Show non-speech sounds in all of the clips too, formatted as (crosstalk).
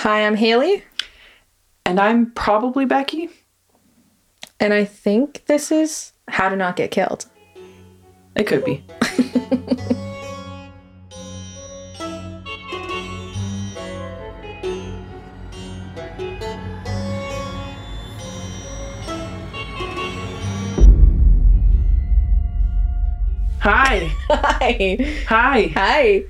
Hi, I'm Haley, And I'm probably Becky. and I think this is How to Not Get Killed. It could be. (laughs) Hi. Hi. Hi. Hi.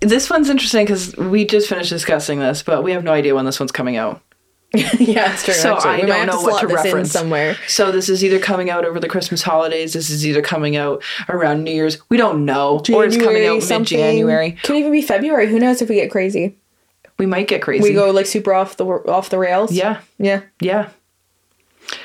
This one's interesting because we just finished discussing this, but we have no idea when this one's coming out. (laughs) yeah, it's true. So actually. I we don't know to what to reference. somewhere. So this is either coming out over the Christmas holidays. This is either coming out around New Year's. We don't know, or it's coming out mid January. Could even be February. Who knows if we get crazy? We might get crazy. We go like super off the off the rails. Yeah, Yeah. yeah.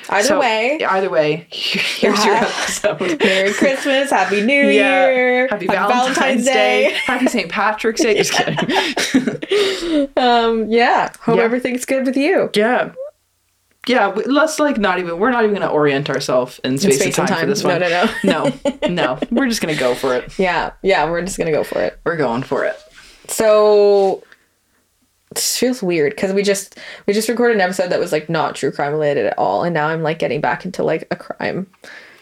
Either So, way, either way, (laughs) here's your (laughs) episode. Merry Christmas, Happy New Yeah. Year, Happy Valentine's, Day. (laughs) Happy St. Patrick's Day. Just kidding. Um, yeah. Hope Yeah. everything's good with you. yeah. Yeah, let's like not even. We're not even going to orient ourselves in space, space and and time, for time. this No, one. no, no, no. We're just going to go for it. Yeah, yeah. We're just gonna go for it. We're going for it. So this feels weird because we just we just recorded an episode that was like not true crime related at all, and now I'm like getting back into like a crime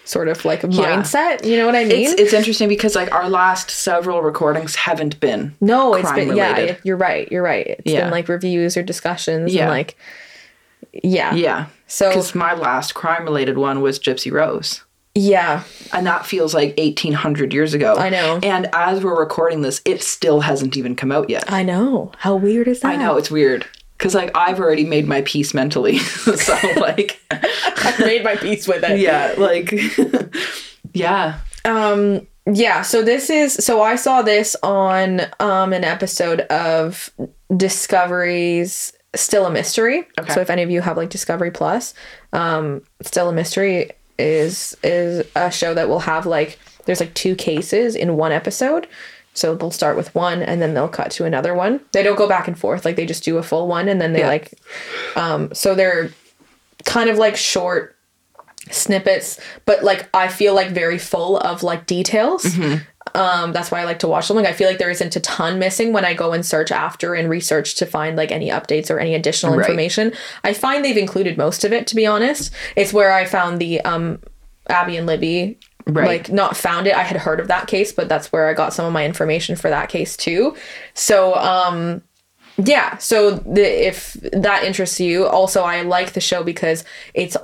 sort of like mindset. You know what I mean? It's it's interesting because like our last several recordings haven't been no, it's been yeah. related. it- You're right. You're right. It's Yeah. been like reviews or discussions Yeah. and like yeah, yeah. So Because my last crime related one was Gypsy Rose. Yeah, And that feels like 1800 years ago. I know. And as we're recording this, it still hasn't even come out yet. I know. How weird is that? I know, it's weird. Because, like, I've already made my peace mentally. (laughs) so, (laughs) like, I've made my peace with it. yeah, like, (laughs) yeah. Um yeah, so this is so I saw this on um an episode of Discovery's Still a Mystery. Okay. So if any of you have like Discovery Plus, um Still a Mystery is is a show that will have like there's like two cases in one episode. So they'll start with one and then they'll cut to another one. They don't go back and forth. Like they just do a full one and then they Yeah. like um so they're kind of like short snippets, but like I feel like very full of like details. Um, that's why I like to watch them. Like I feel like there isn't a ton missing when I go and search after and research to find like any updates or any additional Right. information. I find they've included most of it to be honest. It's where I found the um Abby and Libby Right. like not found it. I had heard of that case, but that's where I got some of my information for that case too. So um yeah, so the, if that interests you, also I like the show because it's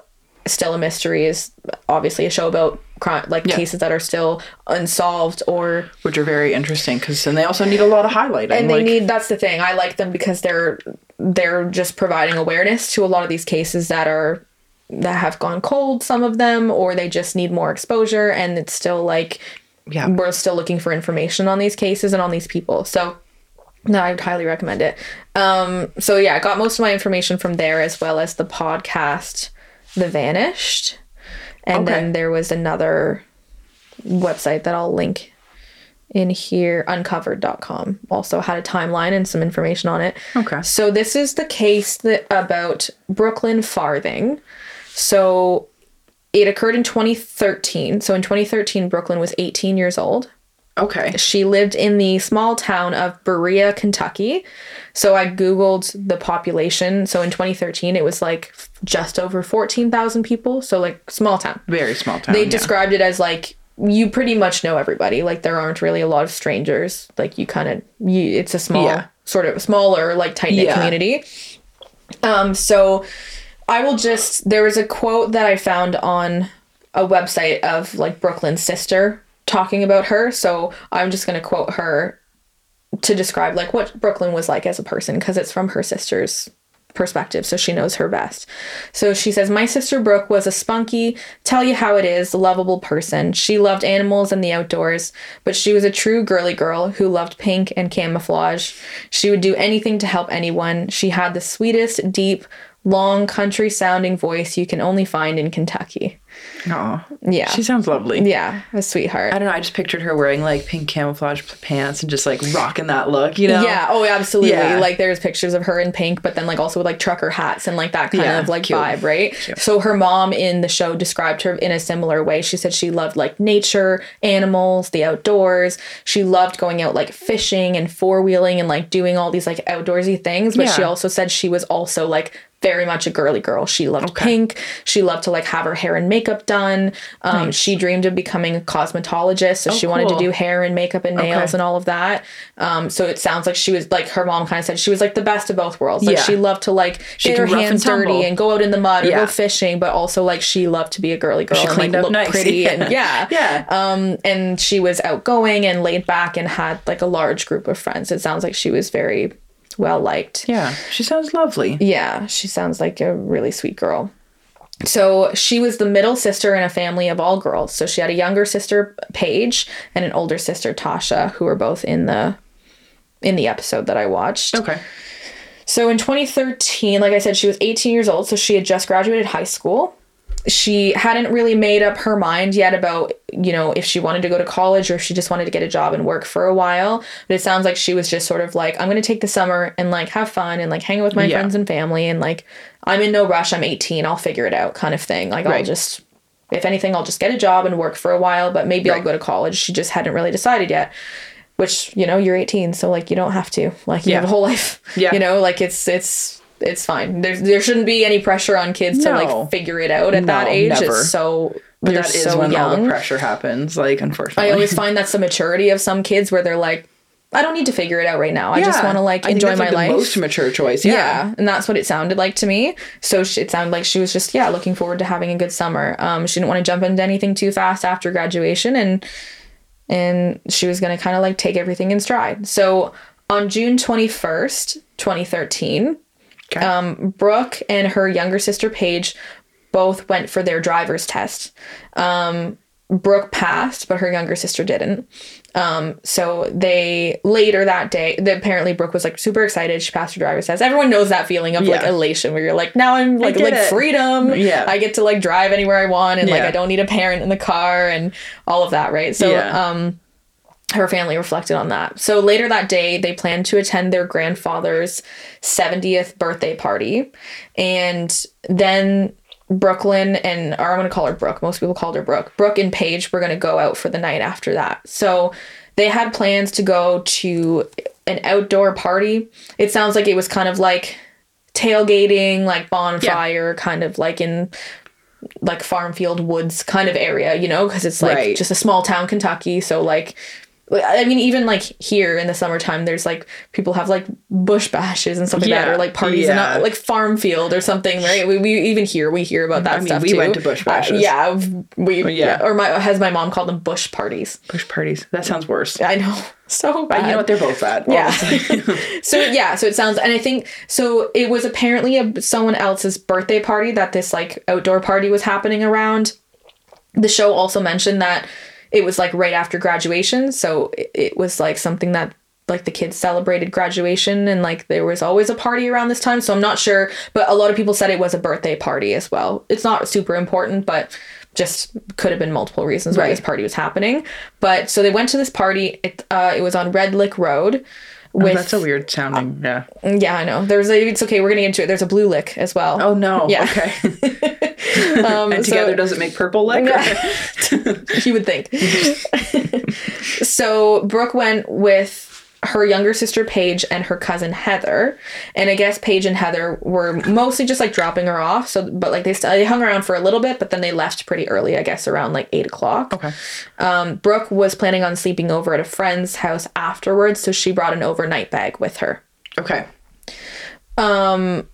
still a mystery. Is obviously a show about like Yeah. cases that are still unsolved or Which are very interesting because then they also need a lot of highlighting. and they like, need. That's the thing. I like them because they're they're just providing awareness to a lot of these cases that are that have gone cold. Some of them, or they just need more exposure, and it's still like yeah. we're still looking for information on these cases and on these people. So no, I would highly recommend it. Um, so yeah, I got most of my information from there as well as the podcast The Vanished. And Okay. then there was another website that I'll link in here, uncovered.com. Also had a timeline and some information on it. Okay. So this is the case that about Brooklyn Farthing. So it occurred in 2013. So in 2013, Brooklyn was 18 years old. Okay. She lived in the small town of Berea, Kentucky. So I Googled the population. So in 2013, it was like just over 14,000 people. So like small town. Very small town. They yeah. described it as like you pretty much know everybody. Like there aren't really a lot of strangers. Like you kind of it's a small Yeah. sort of smaller like tight knit Yeah. community. Um so I will just there was a quote that I found on a website of like Brooklyn's sister talking about her. So I'm just going to quote her to describe like what Brooklyn was like as a person because it's from her sister's perspective so she knows her best. So she says my sister Brooke was a spunky, tell you how it is, lovable person. She loved animals and the outdoors, but she was a true girly girl who loved pink and camouflage. She would do anything to help anyone. She had the sweetest, deep, long country sounding voice you can only find in Kentucky. Oh. Yeah. She sounds lovely. Yeah, a sweetheart. I don't know. I just pictured her wearing like pink camouflage pants and just like rocking that look, you know? Yeah. Oh, absolutely. Yeah. Like there's pictures of her in pink, but then like also with like trucker hats and like that kind Yeah, of like cute. vibe, right? So her mom in the show described her in a similar way. She said she loved like nature, animals, the outdoors. She loved going out like fishing and four wheeling and like doing all these like outdoorsy things. But she also said she was also like very much a girly girl. She loved pink. She loved to like have her hair and makeup done. Um, She dreamed of becoming a cosmetologist, so she wanted to do hair and makeup and nails Okay. and all of that. Um, so it sounds like she was like her mom kind of said she was like the best of both worlds. Like Yeah. she loved to like get her rough and hands dirty and go out in the mud or go fishing, but also like she loved to be a girly girl She and cleaned like up look nice. pretty Yeah. and (laughs) yeah. Yeah. Um, and she was outgoing and laid back and had like a large group of friends. It sounds like she was very well liked. Yeah. She sounds lovely. Yeah, she sounds like a really sweet girl. So she was the middle sister in a family of all girls. So she had a younger sister, Paige, and an older sister, Tasha, who were both in the in the episode that I watched. Okay. So in 2013, like I said, she was 18 years old, so she had just graduated high school. She hadn't really made up her mind yet about, you know, if she wanted to go to college or if she just wanted to get a job and work for a while. But it sounds like she was just sort of like, I'm going to take the summer and like have fun and like hang out with my Yeah. friends and family and like I'm in no rush. I'm 18. I'll figure it out kind of thing. Like I'll just if anything, I'll just get a job and work for a while, but maybe I'll go to college. She just hadn't really decided yet. Which, you know, you're 18, so like you don't have to. Like you Yeah. have a whole life. Yeah. You know, like it's it's it's fine. There's there shouldn't be any pressure on kids to like figure it out at that age. never. It's so But that is so when all the pressure happens, like unfortunately. I always find (laughs) that's the maturity of some kids where they're like, I don't need to figure it out right now. I just want to like enjoy my like, life. The most mature choice. yeah. Yeah. and that's what it sounded like to me. So she, it sounded like she was just yeah looking forward to having a good summer. Um, she didn't want to jump into anything too fast after graduation, and and she was gonna kind of like take everything in stride. So on June twenty first, twenty thirteen, Okay. um, Brooke and her younger sister Paige both went for their driver's test. Um, Brooke passed, but her younger sister didn't. Um, so they later that day, the, apparently Brooke was like super excited. She passed her driver's test. Everyone knows that feeling of like elation where you're like, now I'm like like it. freedom. Yeah. I get to like drive anywhere I want, and like I don't need a parent in the car and all of that, right? So Yeah. um, her family reflected on that. So later that day, they planned to attend their grandfather's 70th birthday party. And then Brooklyn and, or I'm going to call her Brooke. Most people called her Brooke. Brooke and Paige were going to go out for the night after that. So they had plans to go to an outdoor party. It sounds like it was kind of like tailgating, like bonfire, kind of like in like farm field woods kind of area, you know, because it's like Right. just a small town Kentucky. So like, I mean, even like here in the summertime, there's like people have like bush bashes and stuff like that, or like parties in a like farm field or something, right? We, we even here we hear about that I mean, stuff we too. went to bush Uh, bashes. yeah, we yeah. yeah, or my has my mom called them bush parties. Bush parties. That sounds worse. I know, (laughs) so But bad. you know what? They're both bad. (laughs) Yeah. (laughs) so yeah, so it sounds, and I think so. It was apparently a, someone else's birthday party that this like outdoor party was happening around. The show also mentioned that it was like right after graduation, so it, it was like something that like the kids celebrated graduation and like there was always a party around this time so i'm not sure but a lot of people said it was a birthday party as well it's not super important but just could have been multiple reasons why Right. this party was happening but so they went to this party it, uh, it was on red lick road with Oh, That's a weird sounding. Yeah. yeah, I know. There's a. It's okay. We're gonna get into it. There's a blue lick as well. Oh no. (laughs) Yeah. Okay. (laughs) um, (laughs) and so- together does it make purple lick? you would think. so Brooke went with her younger sister Paige and her cousin Heather, and I guess Paige and Heather were mostly just like dropping her off. So, but like they st- they hung around for a little bit, but then they left pretty early. I guess around like eight o'clock. Okay. Um, Brooke was planning on sleeping over at a friend's house afterwards, so she brought an overnight bag with her. Okay. Um.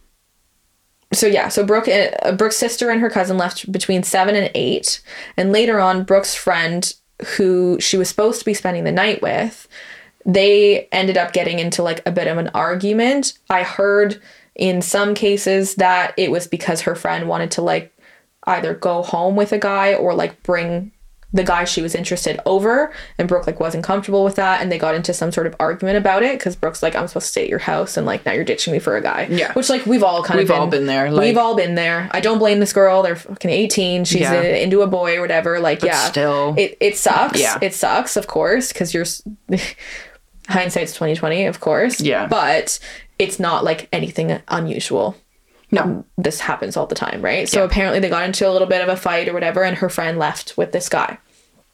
So yeah, so Brooke, uh, Brooke's sister and her cousin left between seven and eight, and later on, Brooke's friend, who she was supposed to be spending the night with, they ended up getting into like a bit of an argument. I heard in some cases that it was because her friend wanted to like either go home with a guy or like bring the guy she was interested over and brooke like wasn't comfortable with that and they got into some sort of argument about it because brooke's like i'm supposed to stay at your house and like now you're ditching me for a guy Yeah. which like we've all kind We've of been, all been there, like- we've all been there i don't blame this girl they're fucking 18 she's Yeah. into a boy or whatever like yeah still- it, it sucks Yeah. it sucks of course because you're (laughs) hindsight's 2020 of course Yeah. but it's not like anything unusual No. this happens all the time, right? So Yeah. apparently they got into a little bit of a fight or whatever, and her friend left with this guy.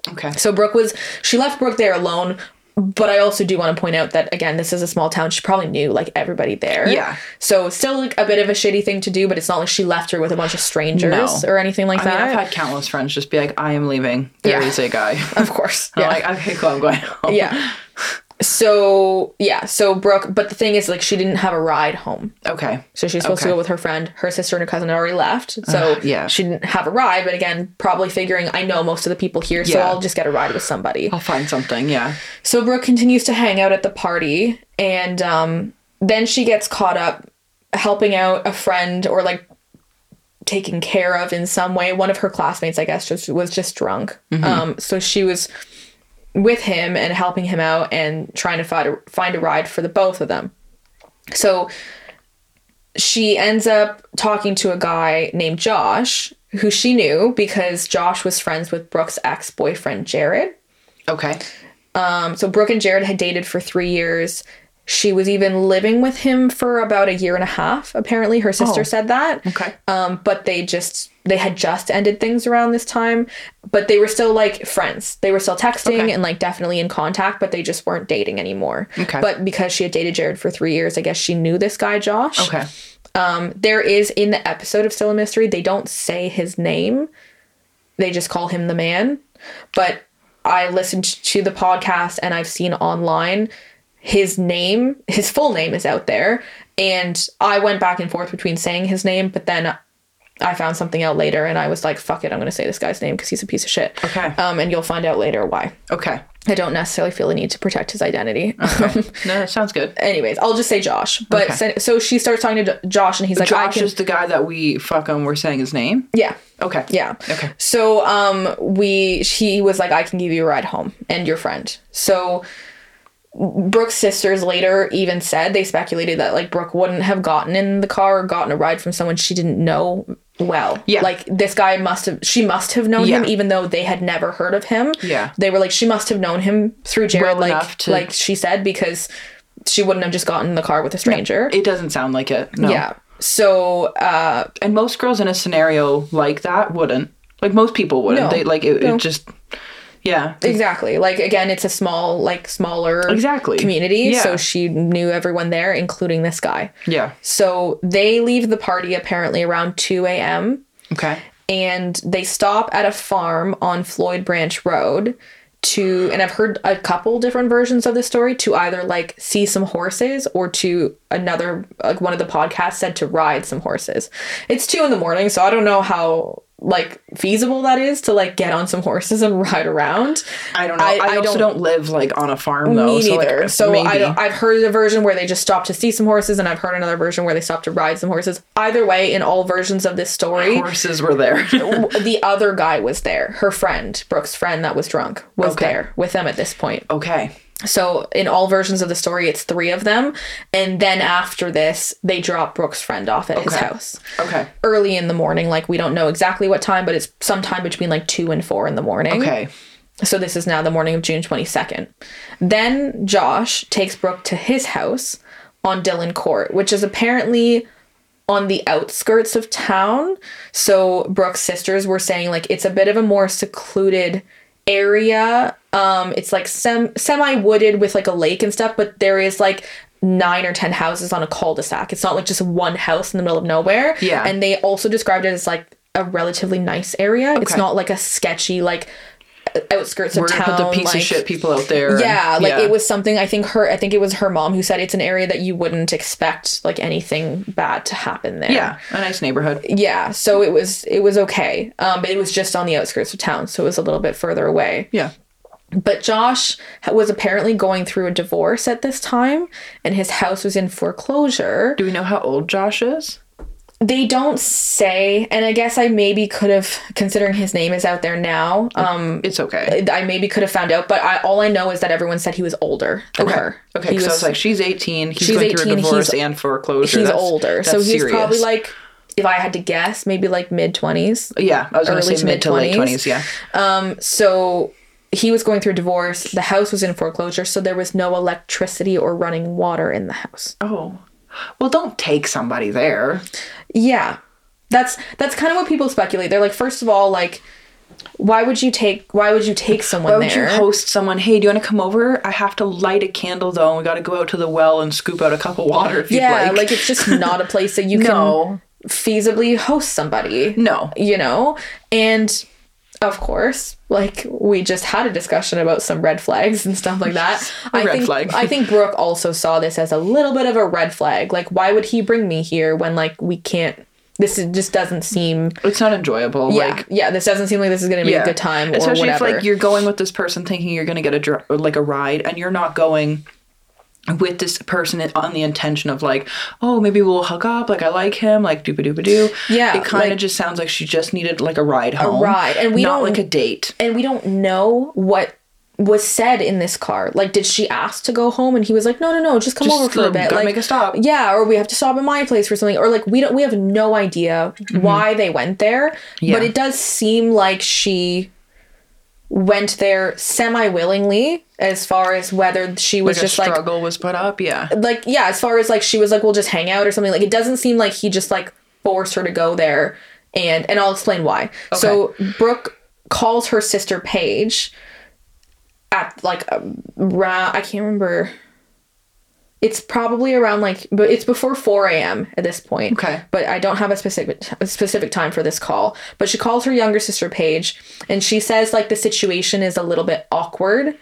Okay. So Brooke was she left Brooke there alone. But I also do want to point out that again, this is a small town. She probably knew like everybody there. Yeah. So still like a bit of a shitty thing to do, but it's not like she left her with a bunch of strangers No. or anything like I mean, that. I've had countless friends just be like, I am leaving. There Yeah. is a guy. (laughs) of course. (laughs) I'm Yeah. like, okay, cool, I'm going home. yeah. (laughs) So yeah, so Brooke, but the thing is, like, she didn't have a ride home. Okay. So she's supposed to go with her friend. Her sister and her cousin had already left. So yeah. she didn't have a ride, but again, probably figuring I know most of the people here, so I'll just get a ride with somebody. I'll find something. Yeah. So Brooke continues to hang out at the party and um, then she gets caught up helping out a friend or like taken care of in some way. One of her classmates, I guess, just was just drunk. Um, so she was with him and helping him out and trying to find a, find a ride for the both of them. So she ends up talking to a guy named Josh, who she knew because Josh was friends with Brooke's ex boyfriend, Jared. Okay. Um, so Brooke and Jared had dated for three years. She was even living with him for about a year and a half. Apparently, her sister Oh. said that. Okay. Um, but they just they had just ended things around this time, but they were still like friends. They were still texting Okay. and like definitely in contact, but they just weren't dating anymore. Okay. But because she had dated Jared for three years, I guess she knew this guy Josh. Okay. Um, there is in the episode of Still a Mystery, they don't say his name. They just call him the man. But I listened to the podcast and I've seen online his name, his full name is out there. And I went back and forth between saying his name, but then I found something out later and I was like, fuck it, I'm going to say this guy's name because he's a piece of shit. Okay. Um, and you'll find out later why. Okay. I don't necessarily feel the need to protect his identity. Okay. (laughs) No, that sounds good. Anyways, I'll just say Josh. But Okay. so, so she starts talking to Jo- Josh and he's like, I Josh can. is the guy that we fucking were saying his name. Yeah. Okay. Yeah. Okay. So um we he was like I can give you a ride home and your friend. So Brooke's sisters later even said they speculated that like Brooke wouldn't have gotten in the car or gotten a ride from someone she didn't know well. Yeah. Like this guy must have she must have known him even though they had never heard of him. Yeah. They were like she must have known him through Jared Well like to- like she said because she wouldn't have just gotten in the car with a stranger. It doesn't sound like it. No. Yeah. So uh And most girls in a scenario like that wouldn't. Like most people wouldn't. No. They like it, No. it just yeah. Exactly. Like again, it's a small, like smaller Exactly. community. Yeah. So she knew everyone there, including this guy. Yeah. So they leave the party apparently around 2 a.m. Okay. and they stop at a farm on Floyd Branch Road to and I've heard a couple different versions of this story to either like see some horses or to another like one of the podcasts said to ride some horses. It's two in the morning, so I don't know how like feasible that is to like get on some horses and (laughs) ride around. I don't know. I, also don't, live like on a farm though. Me so, like, neither. So, I don't, I've heard a version where they just stop to see some horses, and I've heard another version where they stop to ride some horses. Either way, in all versions of this story, horses were there. (laughs) the other guy was there. Her friend, Brooke's friend that was drunk, was Okay. there with them at this point. okay. So in all versions of the story, it's three of them, and then after this, they drop Brooke's friend off at his house Okay. early in the morning. Like we don't know exactly what time, but it's sometime between like two and four in the morning. Okay. So this is now the morning of June 22nd. Then Josh takes Brooke to his house on Dillon Court, which is apparently on the outskirts of town. So Brooke's sisters were saying like it's a bit of a more secluded area. Um it's like sem- semi-wooded with like a lake and stuff, but there is like nine or ten houses on a cul-de-sac. It's not like just one house in the middle of nowhere. Yeah. And they also described it as like a relatively nice area. It's not like a sketchy like outskirts We're of gonna town. put the piece like, of shit people out there. Yeah, and- like it was something. I think her. I think it was her mom who said it's an area that you wouldn't expect like anything bad to happen there. Yeah, a nice neighborhood. yeah. So it was it was okay. Um, but it was just on the outskirts of town, so it was a little bit further away. Yeah. But Josh was apparently going through a divorce at this time, and his house was in foreclosure. Do we know how old Josh is? they don't say and i guess i maybe could have considering his name is out there now um it's okay i maybe could have found out but I, all i know is that everyone said he was older than okay. her okay because i was like she's 18 he's she's going 18, through a divorce and foreclosure he's that's, older that's so he's serious. probably like if i had to guess maybe like mid-20s yeah i was going to say mid to late 20s yeah um so he was going through a divorce the house was in foreclosure so there was no electricity or running water in the house oh well, don't take somebody there. Yeah. That's that's kind of what people speculate. They're like, first of all, like why would you take why would you take someone why would there? you host someone hey do you want to come over i have to light a candle though and we got to go out to the well and scoop out a cup of water yeah like. like it's just not a place that you (laughs) no. can feasibly host somebody no you know and of course, like we just had a discussion about some red flags and stuff like that. (laughs) I red think, flag. I think (laughs) Brooke also saw this as a little bit of a red flag. Like, why would he bring me here when like we can't? This is, just doesn't seem. It's not enjoyable. Yeah, like, yeah. This doesn't seem like this is going to be yeah. a good time. Especially if like you're going with this person thinking you're going to get a dr- like a ride, and you're not going with this person on the intention of like, oh, maybe we'll hook up. Like I like him. Like doopa doopa doo. Yeah, it kind of like, just sounds like she just needed like a ride home, a ride, and we not don't like a date. And we don't know what was said in this car. Like, did she ask to go home? And he was like, no, no, no, just come just over for a bit. Like, make a stop. Yeah, or we have to stop at my place for something. Or like, we don't, we have no idea mm-hmm. why they went there. Yeah. But it does seem like she went there semi willingly as far as whether she was like just struggle like struggle was put up? Yeah. Like yeah as far as like she was like we'll just hang out or something. Like it doesn't seem like he just like forced her to go there. And and I'll explain why. Okay. so Brooke calls her sister Paige at like around I can't remember it's probably around like, but it's before 4 a.m. at this point. Okay. But I don't have a specific a specific time for this call. But she calls her younger sister Paige, and she says like the situation is a little bit awkward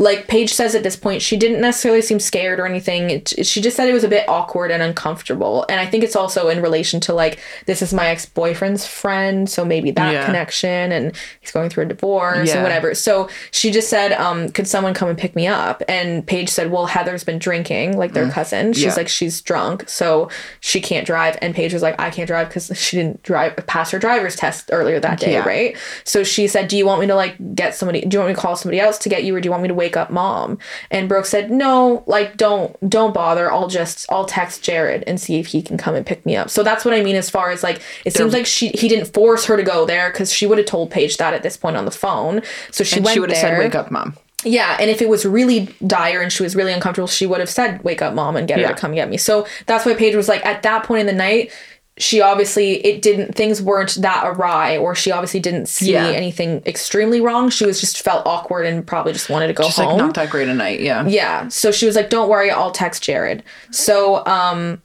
like Paige says at this point, she didn't necessarily seem scared or anything. It, she just said it was a bit awkward and uncomfortable. And I think it's also in relation to like, this is my ex boyfriend's friend. So maybe that yeah. connection and he's going through a divorce yeah. and whatever. So she just said, um, could someone come and pick me up? And Paige said, well, Heather's been drinking, like their mm. cousin. She's yeah. like, she's drunk. So she can't drive. And Paige was like, I can't drive because (laughs) she didn't drive pass her driver's test earlier that day. Right. So she said, do you want me to like get somebody, do you want me to call somebody else to get you or do you want me to wait wake up mom. And Brooke said, "No, like don't don't bother. I'll just I'll text Jared and see if he can come and pick me up." So that's what I mean as far as like it They're, seems like she he didn't force her to go there cuz she would have told Paige that at this point on the phone. So she went she would have said wake up mom. Yeah, and if it was really dire and she was really uncomfortable, she would have said, "Wake up, mom," and get yeah. her to come get me. So that's why Paige was like, at that point in the night, she obviously it didn't things weren't that awry or she obviously didn't see yeah. anything extremely wrong. She was just felt awkward and probably just wanted to go just home. like not that great a night yeah. Yeah. So she was like don't worry i'll text jared. So um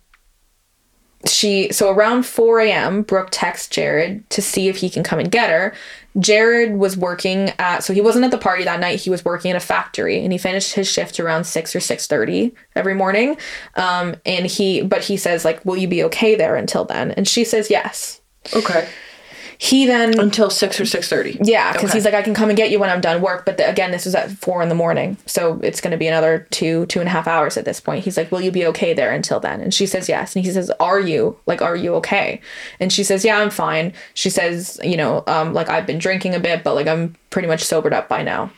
she so around 4 a.m brooke texts jared to see if he can come and get her jared was working at so he wasn't at the party that night. He was working at a factory and he finished his shift around 6 or 6.30 every morning. Um and he but he says like will you be okay there until then? And she says yes. Okay he then until six or six thirty. Yeah, because okay. he's like, I can come and get you when I'm done work. But the, again, this was at four in the morning, so it's going to be another two two and a half hours at this point. He's like, Will you be okay there until then? And she says yes. And he says, Are you like, Are you okay? And she says, Yeah, I'm fine. She says, You know, um, like I've been drinking a bit, but like I'm pretty much sobered up by now.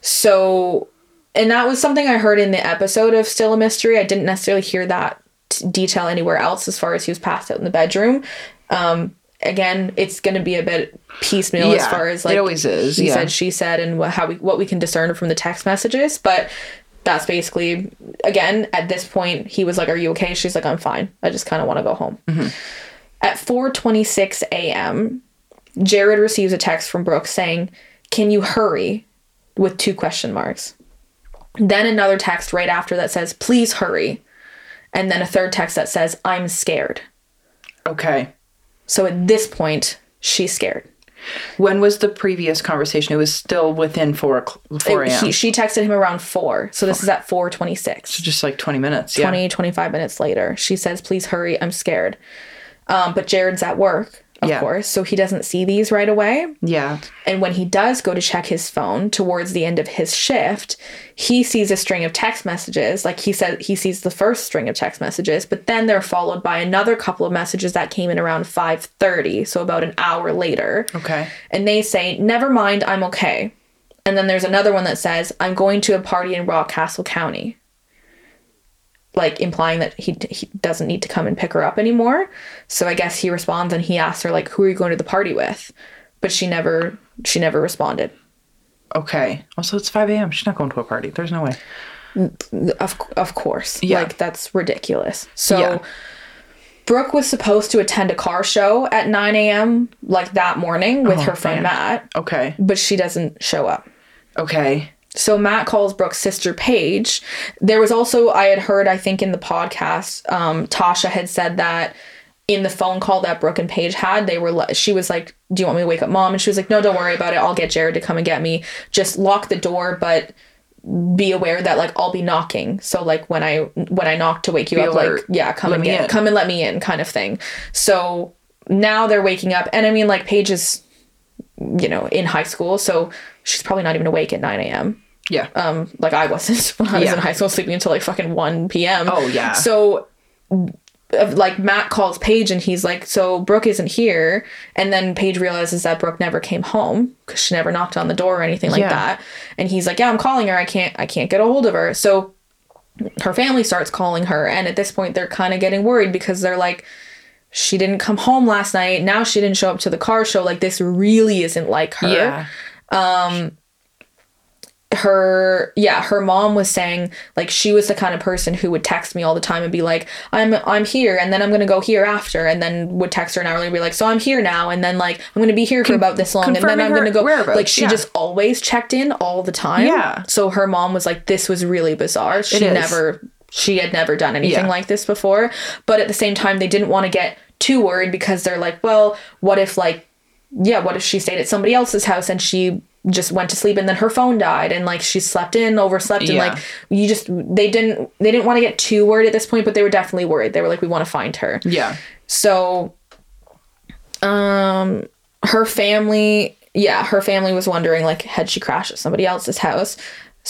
So, and that was something I heard in the episode of Still a Mystery. I didn't necessarily hear that detail anywhere else as far as he was passed out in the bedroom. Um, again, it's going to be a bit piecemeal yeah, as far as like it always is. He yeah. said, she said, and what, how we what we can discern from the text messages. But that's basically again at this point he was like, "Are you okay?" She's like, "I'm fine. I just kind of want to go home." Mm-hmm. At 4:26 a.m., Jared receives a text from Brooke saying, "Can you hurry?" with two question marks. Then another text right after that says, "Please hurry." And then a third text that says, "I'm scared." Okay. So at this point, she's scared. When was the previous conversation? It was still within four four a.m. she texted him around four, so this is at four twenty six. So just like twenty minutes. 20, yeah. 25 minutes later, she says, "Please hurry, I'm scared." Um, but Jared's at work, of Yeah. course, so he doesn't see these right away. Yeah. And when he does go to check his phone towards the end of his shift, he sees a string of text messages. Like he said, he sees the first string of text messages, but then they're followed by another couple of messages that came in around 5:30, so about an hour later. Okay. And they say, "Never mind, I'm okay." And then there's another one that says, "I'm going to a party in Rockcastle County." Like implying that he he doesn't need to come and pick her up anymore. So I guess he responds and he asks her like, "Who are you going to the party with?" But she never she never responded. Okay. Also, it's 5 a.m. She's not going to a party. There's no way. Of of course. Yeah. Like that's ridiculous. So Yeah. Brooke was supposed to attend a car show at 9 a.m. like that morning with Oh, her friend man. Matt, Okay. but she doesn't show up. Okay. So Matt calls Brooke's sister Paige. There was also I had heard I think in the podcast, um, Tasha had said that in the phone call that Brooke and Paige had, they were she was like, "Do you want me to wake up mom?" And she was like, "No, don't worry about it. I'll get Jared to come and get me. Just lock the door, but be aware that like I'll be knocking. So like when I when I knock to wake you Be up, alert. like yeah, come Let and get in. come and let me in, kind of thing. So now they're waking up, and I mean like Paige is, you know, in high school, so she's probably not even awake at nine a.m Yeah. um like I wasn't (laughs) when I was Yeah. in high school sleeping until like fucking 1 p.m. Oh, yeah. So like Matt calls Paige and he's like, "So Brooke isn't here." And then Paige realizes that Brooke never came home cuz she never knocked on the door or anything like Yeah. that. And he's like, "Yeah, I'm calling her. I can't I can't get a hold of her." So her family starts calling her and at this point they're kind of getting worried because they're like she didn't come home last night. Now she didn't show up to the car show. Like this really isn't like her Yeah. Um her yeah her mom was saying like she was the kind of person who would text me all the time and be like i'm i'm here and then i'm gonna go here after and then would text her an hour later and be like so i'm here now and then like i'm gonna be here for about this long and then i'm gonna go whereabouts, like she yeah. just always checked in all the time Yeah. so her mom was like this was really bizarre she never she had never done anything Yeah. like this before but at the same time they didn't want to get too worried because they're like well what if like yeah, what if she stayed at somebody else's house and she just went to sleep and then her phone died and like she slept in, overslept and Yeah. like you just they didn't they didn't want to get too worried at this point, but they were definitely worried. They were like, we want to find her. Yeah. So um her family yeah, her family was wondering like had she crashed at somebody else's house.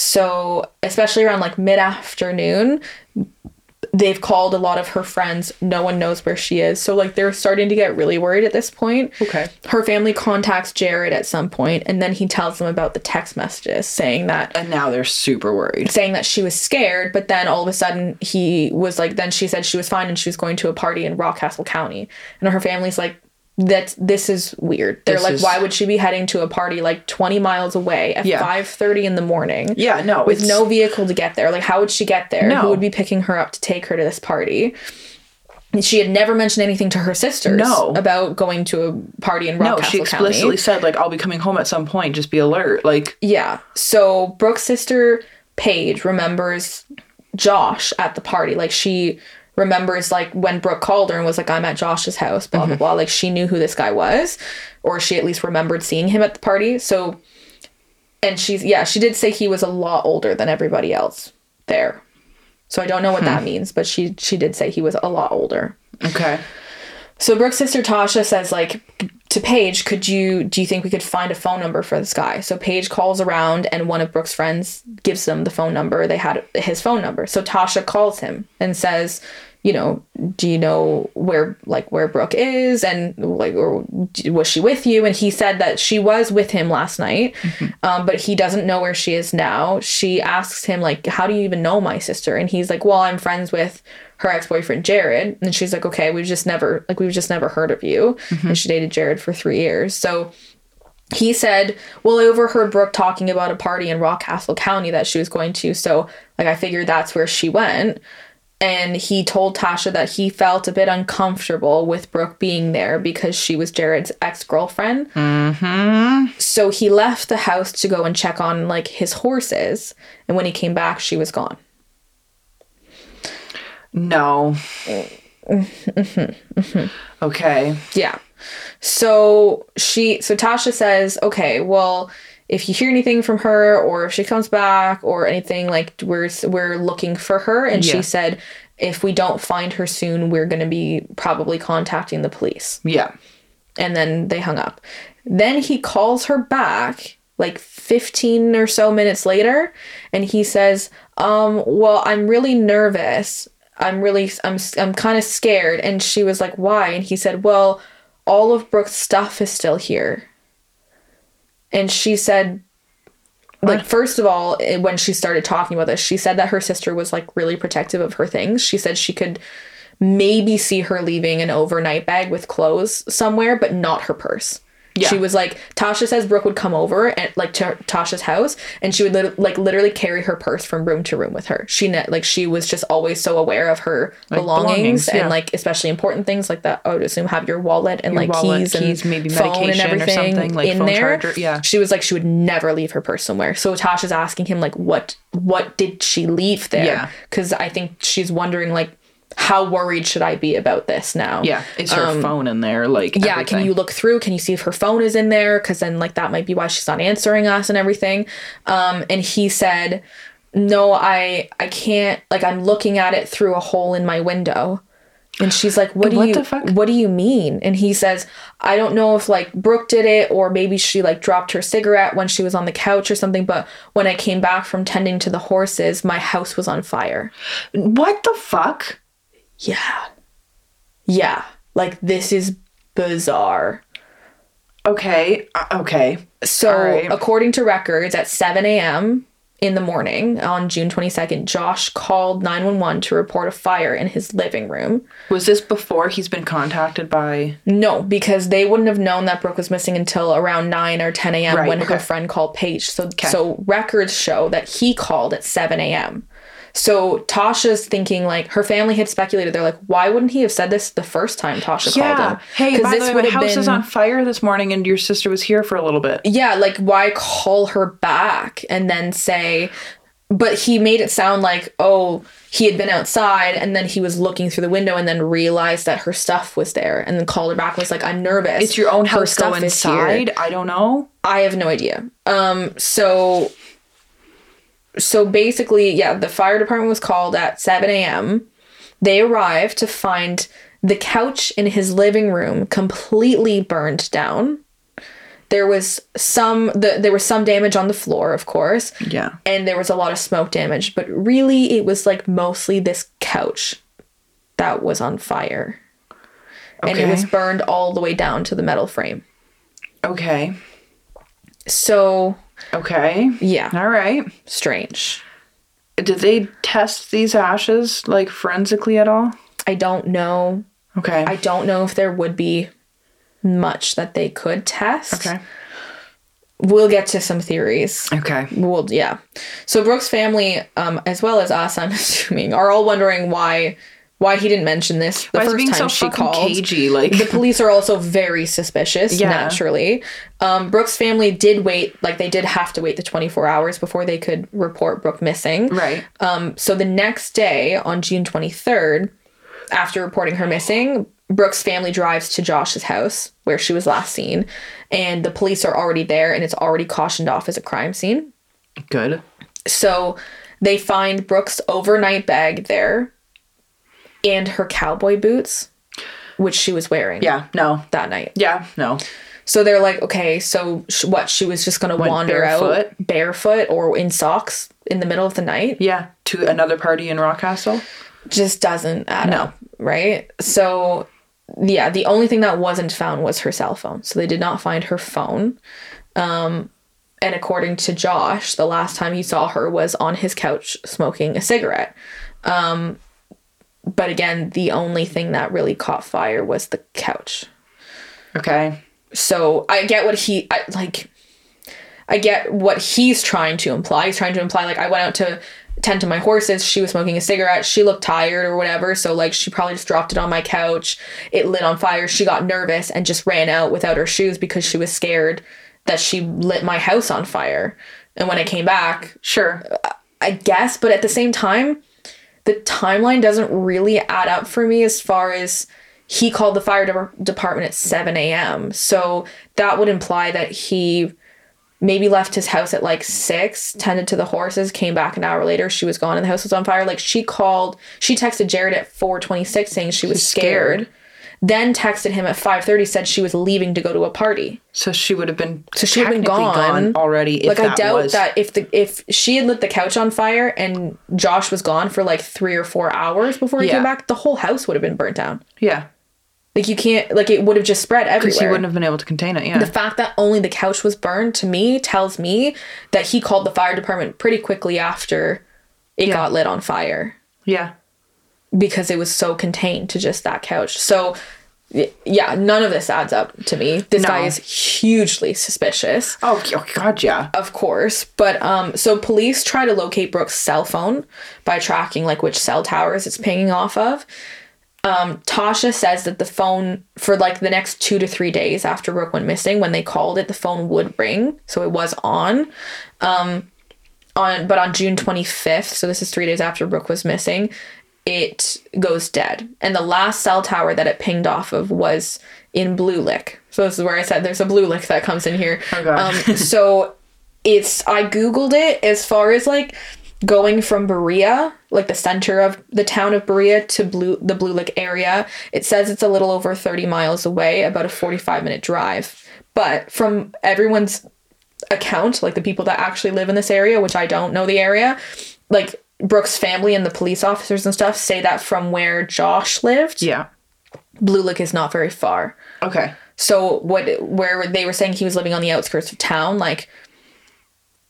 So especially around like mid afternoon, they've called a lot of her friends. No one knows where she is. So like they're starting to get really worried at this point. Okay. Her family contacts Jared at some point and then he tells them about the text messages saying that And now they're super worried. saying that she was scared, but then all of a sudden he was like then she said she was fine and she was going to a party in Rockcastle County. And her family's like that this is weird. They're This like is- why would she be heading to a party like 20 miles away at Yeah. 5:30 in the morning? Yeah, no. with it's- no vehicle to get there. Like, how would she get there? No. Who would be picking her up to take her to this party? And she had never mentioned anything to her sisters No. about going to a party in Rockcastle No, she explicitly County. said like I'll be coming home at some point. Just be alert. Like Yeah. So Brooke's sister Paige remembers Josh at the party. Like she remembers like when Brooke called her and was like, I'm at Josh's house, blah blah mm-hmm. blah. Like she knew who this guy was. Or she at least remembered seeing him at the party. So and she's yeah, she did say he was a lot older than everybody else there. So I don't know what that hmm. means, but she she did say he was a lot older. okay. So Brooke's sister Tasha says like to Paige, could you do you think we could find a phone number for this guy? So Paige calls around and one of Brooke's friends gives them the phone number. They had his phone number. So Tasha calls him and says, you know, do you know where like where Brooke is and like or was she with you? And he said that she was with him last night, um, but he doesn't know where she is now. She asks him like, how do you even know my sister? And he's like, well, I'm friends with her ex-boyfriend Jared. And she's like, okay, we've just never like we've just never heard of you. And she dated Jared for three years. So he said, Well, I overheard Brooke talking about a party in Rockcastle County that she was going to. So, like, I figured that's where she went. And he told Tasha that he felt a bit uncomfortable with Brooke being there because she was Jared's ex girlfriend. Mm-hmm. So he left the house to go and check on, like, his horses. And when he came back, she was gone. No. okay. Yeah. So she so Tasha says, "Okay, well, if you hear anything from her or if she comes back or anything like we're we're looking for her." And Yeah. she said, "If we don't find her soon, we're going to be probably contacting the police." Yeah. And then they hung up. Then he calls her back like 15 or so minutes later and he says, "Um, well, I'm really nervous. I'm really I'm I'm kind of scared." And she was like, "Why?" And he said, "Well, all of Brooke's stuff is still here." And she said like first of all eh, when she started talking about this she said that her sister was like really protective of her things. She said she could maybe see her leaving an overnight bag with clothes somewhere but not her purse Yeah. she was like tasha says brooke would come over and like to tasha's house and she would lit- like literally carry her purse from room to room with her she ne- like she was just always so aware of her belongings, belongings, and yeah. like especially important things like that oh, i would assume have your wallet and Your like wallet, keys and keys, maybe phone and everything something, like in there charger, yeah. she was like she would never leave her purse somewhere. So Tasha's asking him like what what did she leave there? Yeah. Cuz I think she's wondering like how worried should I be about this now? Yeah. Is her phone in there? Like, Um, Yeah, everything? can you look through? Can you see if her phone is in there? Because then, like, that might be why she's not answering us and everything. Um, and he said, "No, I, I can't. Like, I'm looking at it through a hole in my window." And she's like, "What do What you? the fuck? What do you mean?" And he says, "I don't know if like Brooke did it or maybe she like dropped her cigarette when she was on the couch or something. But when I came back from tending to the horses, my house was on fire." What the fuck? Yeah, yeah. Like this is bizarre. Okay. uh, Okay. So, right. according to records, at 7 a.m. in the morning on June 22nd, Josh called 911 to report a fire in his living room. Was this before he's been contacted by? No, because they wouldn't have known that Brooke was missing until around 9 or 10 a.m. Right, when her friend called Paige. So, so records show that he called at 7 a.m. So Tasha's thinking like her family had speculated. They're like, why wouldn't he have said this the first time Tasha called him? Hey, by the way, my house is on fire this morning, and your sister was here for a little bit. yeah, like why call her back and then say but he made it sound like oh he had been outside and then he was looking through the window and then realized that her stuff was there and then called her back and was like I'm nervous. It's your own Her house. Go stuff is here." inside. I don't know. I have no idea. Um so so basically, yeah, the fire department was called at 7 a.m. They arrived to find the couch in his living room completely burned down. There was some the, there was some damage on the floor, of course, Yeah. and there was a lot of smoke damage, but really it was like mostly this couch that was on fire. And it was burned all the way down to the metal frame. Okay. So, Okay. yeah, All right. strange. Did they test these ashes like forensically at all? I don't know. Okay. I don't know if there would be much that they could test. okay. We'll get to some theories. Okay. Well, yeah. So Brooke's family, um, as well as us, I'm (laughs) assuming, are all wondering why why he didn't mention this the Why first time so she called. cagey? Like The police are also very suspicious, Yeah. naturally. Um, Brooke's family did wait, like they did have to wait the 24 hours before they could report Brooke missing. right. Um, so the next day, on June 23rd, after reporting her missing, Brooke's family drives to Josh's house where she was last seen, and the police are already there and it's already cautioned off as a crime scene. Good. So they find Brooke's overnight bag there and her cowboy boots, which she was wearing Yeah. No. that night. Yeah. No. So they're like, okay, so sh- what? She was just going to Went wander out barefoot? barefoot or in socks in the middle of the night? Yeah. To another party in Rockcastle. just doesn't add No. up, right? So, yeah, the only thing that wasn't found was her cell phone. So they did not find her phone. Um, and according to Josh, the last time he saw her was on his couch smoking a cigarette. Um, but again, the only thing that really caught fire was the couch. Okay. So I get what he I, like. I get what he's trying to imply. He's trying to imply like I went out to tend to my horses. She was smoking a cigarette. She looked tired or whatever. So like she probably just dropped it on my couch. It lit on fire. She got nervous and just ran out without her shoes because she was scared that she lit my house on fire. And when I came back, Sure. I guess, but at the same time, the timeline doesn't really add up for me as far as he called the fire de- department at 7 a.m. So that would imply that he maybe left his house at like 6, tended to the horses, came back an hour later, she was gone and the house was on fire. Like she called, she texted Jared at 426 saying she was scared. scared. Then texted him at 5:30 said she was leaving to go to a party. So she would have been. So she would have been technically gone. already. If like I doubt was, that if the if she had lit the couch on fire and Josh was gone for like 3 or 4 hours before he Yeah. came back, the whole house would have been burnt down. Yeah, Like you can't like it would have just spread everywhere. because he wouldn't have been able to contain it. Yeah. the fact that only the couch was burned to me tells me that he called the fire department pretty quickly after it Yeah. got lit on fire yeah. Because it was so contained to just that couch. So yeah, none of this adds up to me. This guy is hugely suspicious. Oh, oh God, yeah. Of course, but um so police try to locate Brooke's cell phone by tracking like which cell towers it's pinging off of. Um Tasha says that the phone for like the next 2 to 3 days after Brooke went missing when they called it the phone would ring, so it was on. Um on but on June 25th, so this is 3 days after Brooke was missing, it goes dead. And the last cell tower that it pinged off of was in Blue Lick. So this is where I said there's a Blue Lick that comes in here. Oh. Um, so it's I googled it as far as like going from Berea, like the center of the town of Berea to Blue the Blue Lick area. It says it's a little over 30 miles away, about a 45 minute drive. But from everyone's account, like the people that actually live in this area, which I don't know the area, like Brooke's family and the police officers and stuff say that from where Josh lived, Yeah. Blue Lick is not very far. Okay. So what where they were saying he was living on the outskirts of town, like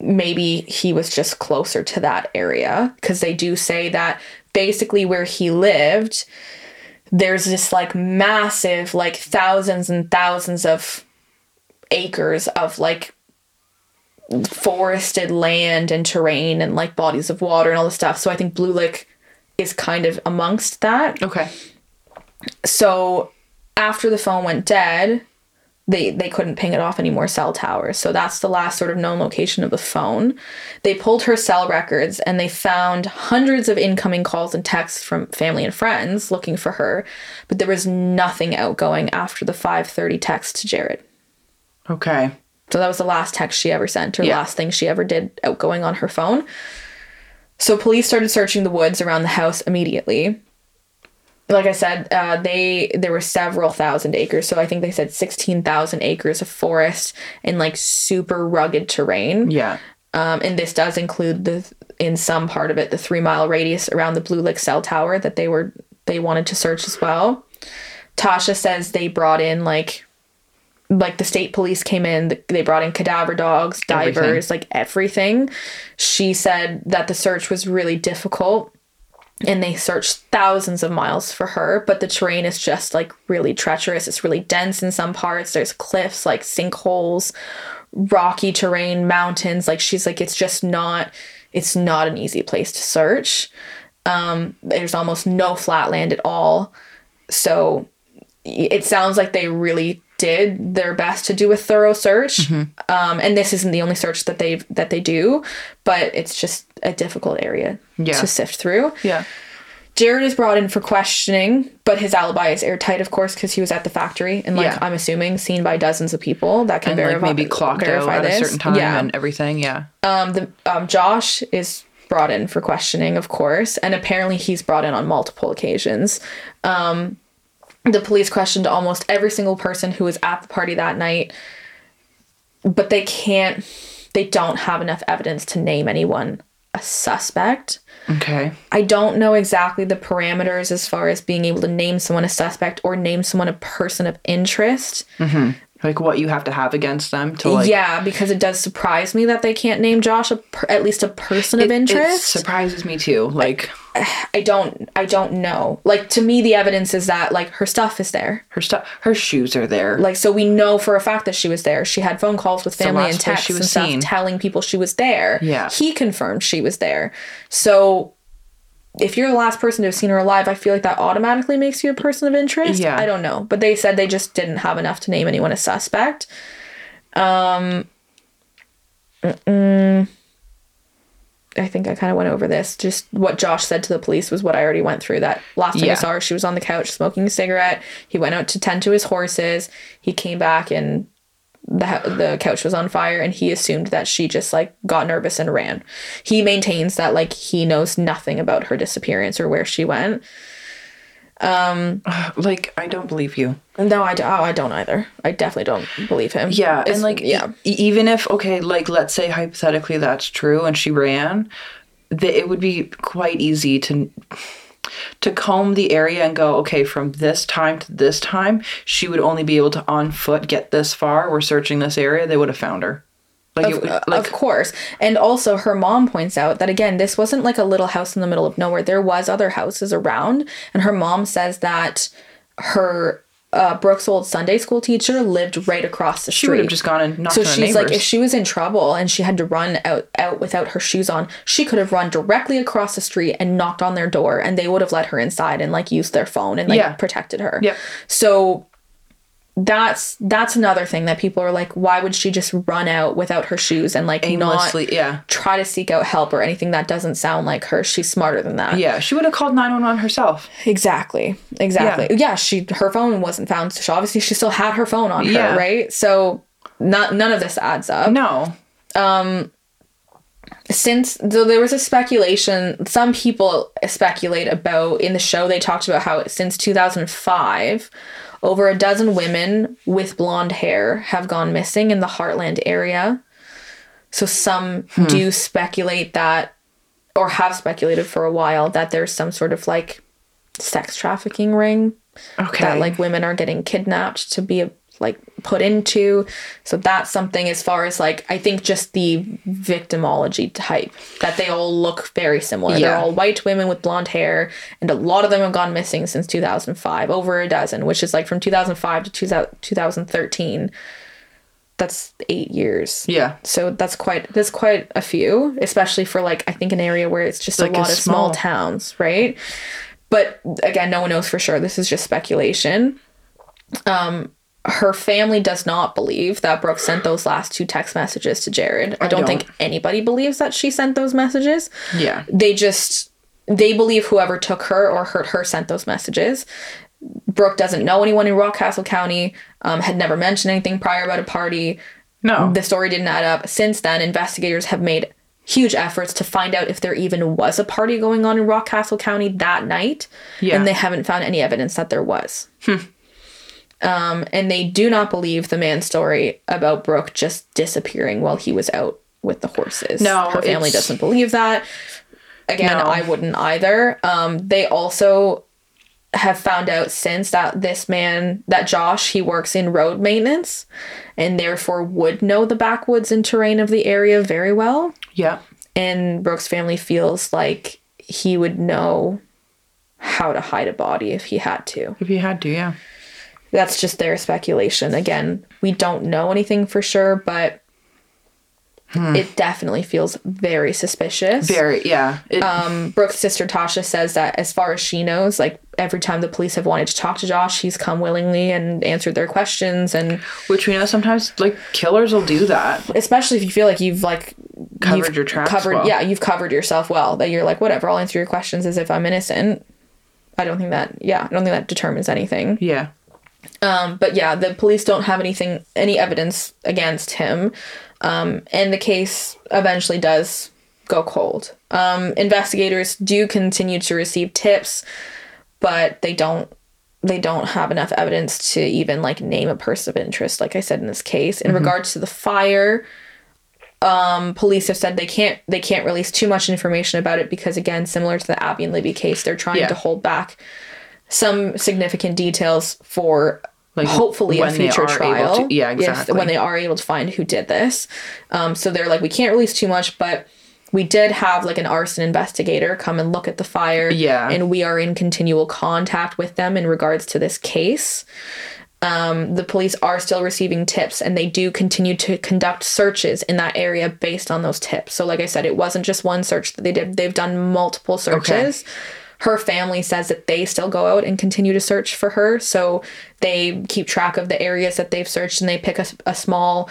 maybe he was just closer to that area because they do say that basically where he lived there's this like massive like thousands and thousands of acres of like forested land and terrain and like bodies of water and all this stuff. So I think Blue Lick is kind of amongst that Okay. so after the phone went dead they they couldn't ping it off any more cell towers so that's the last sort of known location of the phone they pulled her cell records and they found hundreds of incoming calls and texts from family and friends looking for her but there was nothing outgoing after the 5:30 text to Jared Okay. So that was the last text she ever sent or Yeah. last thing she ever did outgoing on her phone. So police started searching the woods around the house immediately. Like I said, uh, they there were several thousand acres. So I think they said sixteen thousand acres of forest in like super rugged terrain. Yeah. Um, and this does include the in some part of it the three mile radius around the Blue Lick cell tower that they were they wanted to search as well. Tasha says they brought in like like the state police came in they brought in cadaver dogs divers Everything. like everything. She said that the search was really difficult and they searched thousands of miles for her but the terrain is just like really treacherous. It's really dense in some parts. There's cliffs like sinkholes rocky terrain mountains. Like she's like it's just not it's not an easy place to search. Um there's almost no flat land at all. So it sounds like they really did their best to do a thorough search um, and this isn't the only search that they that they do but it's just a difficult area Yeah. to sift through Yeah. jared is brought in for questioning but his alibi is airtight of course because he was at the factory and like Yeah. i'm assuming seen by dozens of people that can And verify like maybe clocked out verify at a certain time yeah and everything. Yeah. um, the um, Josh is brought in for questioning, of course, and apparently he's brought in on multiple occasions. Um, the police questioned almost every single person who was at the party that night, but they can't. They don't have enough evidence to name anyone a suspect. Okay. I don't know exactly the parameters as far as being able to name someone a suspect or name someone a person of interest. Mm-hmm. Like what you have to have against them to like. yeah, because it does surprise me that they can't name Josh a per- at least a person of It interest. surprises me too. Like (sighs) I don't I don't know. Like to me the evidence is that like her stuff is there. her stuff, her shoes are there. Like so we know for a fact that she was there. She had phone calls with family and texts and stuff seen. telling people she was there. Yeah. He confirmed she was there. So if you're the last person to have seen her alive, I feel like that automatically makes you a person of interest. Yeah. I don't know. But they said they just didn't have enough to name anyone a suspect. Um mm-mm. I think I kind of went over this. Just what Josh said to the police was what I already went through. That last time Yeah. I saw her, she was on the couch smoking a cigarette. He went out to tend to his horses. He came back and the the couch was on fire, and he assumed that she just like got nervous and ran. He maintains that like he knows nothing about her disappearance or where she went. Um (sighs) like I don't believe you. No, I, d- oh, I don't either. I definitely don't believe him. Yeah, It's- and like yeah. e- even if okay, like let's say hypothetically that's true and she ran, that it would be quite easy to to comb the area and go okay from this time to this time she would only be able to on foot get this far. We're searching this area. They would have found her. Like, Of, it, uh, like of course. And also, her mom points out that again, this wasn't like a little house in the middle of nowhere. There was other houses around, and her mom says that her uh, Brooke's old Sunday school teacher lived right across the street. she would have just gone and knocked so on she's like, if she was in trouble and she had to run out out without her shoes on, she could have run directly across the street and knocked on their door, and they would have let her inside and like used their phone and like Yeah. protected her. Yep. So that's that's another thing that people are like, why would she just run out without her shoes and like aimlessly, not yeah. try to seek out help or anything that doesn't sound like her? She's smarter than that. Yeah, she would have called 911 herself. Exactly. Exactly. Yeah. she her phone wasn't found. So obviously she still had her phone on her, Yeah. right? So not none of this adds up. No. um since though there was a speculation some people speculate about in the show they talked about how since 2005 over a dozen women with blonde hair have gone missing in the heartland area so some hmm. do speculate that or have speculated for a while that there's some sort of like sex trafficking ring Okay. that like women are getting kidnapped to be like put into so that's something as far as like i think just the victimology type that they all look very similar they're all white women with blonde hair and a lot of them have gone missing since 2005 over a dozen which is like from 2005 to 2000 2013 that's eight years yeah. so that's quite that's quite a few, especially for like I think an area where it's just Like a a lot of small small- towns, right? But again, no one knows for sure. This is just speculation. Um her family does not believe that Brooke sent those last two text messages to Jared. I, don't, don't. think anybody believes that she sent those messages. Yeah. They just they believe whoever took her or hurt her sent those messages. Brooke doesn't know anyone in Rockcastle County, um, had never mentioned anything prior about a party No. the story didn't add up. Since then, investigators have made huge efforts to find out if there even was a party going on in Rockcastle County that night, Yeah. and they haven't found any evidence that there was. Um, and they do not believe the man's story about Brooke just disappearing while he was out with the horses. No, her family doesn't believe that. Again, No. I wouldn't either. Um, they also have found out since that this man, that Josh, he works in road maintenance and therefore would know the backwoods and terrain of the area very well. yeah. And Brooke's family feels like he would know how to hide a body if he had to. If he had to, yeah. That's just their speculation. Again, we don't know anything for sure, but it definitely feels very suspicious. Very, yeah. It, Um, Brooke's sister Tasha says that as far as she knows, like every time the police have wanted to talk to Josh, he's come willingly and answered their questions. And which we know sometimes like killers will do that. especially if you feel like you've like Covered you've your tracks covered well. yeah, you've covered yourself well. That you're like whatever, I'll answer your questions as if I'm innocent. I don't think that yeah, I don't think that determines anything. Yeah. Um, but yeah, the police don't have anything, any evidence against him. Um, and the case eventually does go cold. Um, investigators do continue to receive tips, but they don't they don't have enough evidence to even like name a person of interest like i said in this case in regards to the fire um police have said they can't they can't release too much information about it because again similar to the abby and libby case they're trying Yeah. to hold back some significant details for Like, hopefully a future trial. to- yeah, exactly. when they are able to find who did this. Um, so they're like, we can't release too much, but we did have like an arson investigator come and look at the fire. Yeah. And we are in continual contact with them in regards to this case. Um, the police are still receiving tips and they do continue to conduct searches in that area based on those tips. So, like I said, it wasn't just one search that they did, they've done multiple searches. Her family says that they still go out and continue to search for her. So, they keep track of the areas that they've searched and they pick a, a small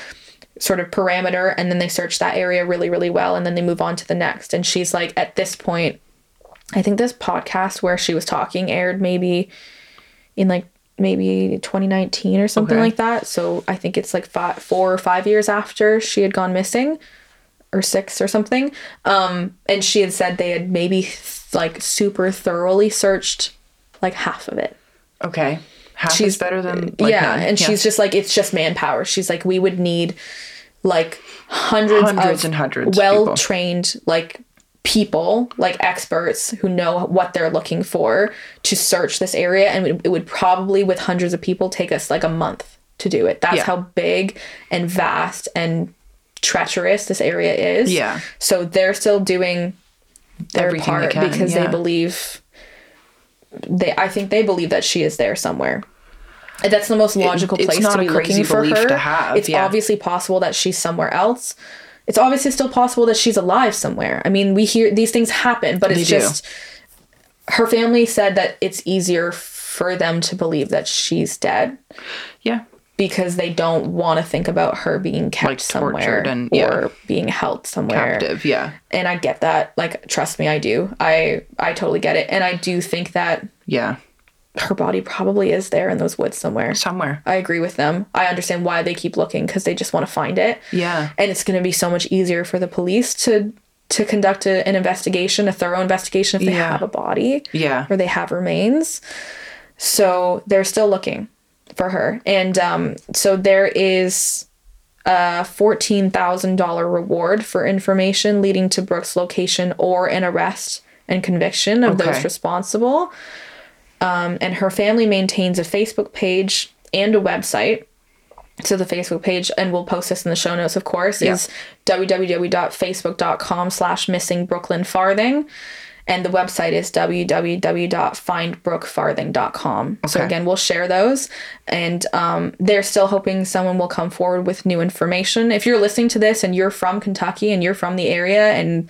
sort of parameter and then they search that area really, really well and then they move on to the next. And she's like, at this point, I think this podcast where she was talking aired maybe in like maybe 2019 or something Okay. like that. So I think it's like five, four or five years after she had gone missing or six or something. Um, and she had said they had maybe like super thoroughly searched like half of it. Okay. Half She's is better than uh, like yeah, none. and she's just like it's just manpower. She's like we would need like hundreds, Hundreds of and hundreds well trained like people like experts who know what they're looking for to search this area and it- it would probably with hundreds of people take us like a month to do it that's Yeah. how big and vast and treacherous this area is Yeah. so they're still doing their part can, because they believe they i think they believe that she is there somewhere that's the most logical it's place to be looking for her to have, it's yeah. obviously possible that she's somewhere else it's obviously still possible that she's alive somewhere i mean we hear these things happen but it's They do. just her family said that it's easier for them to believe that she's dead yeah. Because they don't want to think about her being kept Like, somewhere and- or yeah. being held somewhere Captive. Yeah. and I get that. Like, trust me, I do. I I totally get it, and I do think that Yeah. her body probably is there in those woods somewhere. Somewhere. I agree with them. I understand why they keep looking because they just want to find it. Yeah. and it's going to be so much easier for the police to to conduct a, an investigation, a thorough investigation, if they Yeah. have a body Yeah. or they have remains. So they're still looking for her, and um, so there is a fourteen thousand dollar reward for information leading to Brooke's location or an arrest and conviction of those responsible. Um, and her family maintains a Facebook page and a website. So the Facebook page, and we'll post this in the show notes, of course, Yeah. is www.facebook.com slash missing Brooklyn farthing. And the website is www.findbrookfarthing.com. So again, we'll share those. And um, they're still hoping someone will come forward with new information. If you're listening to this and you're from Kentucky and you're from the area and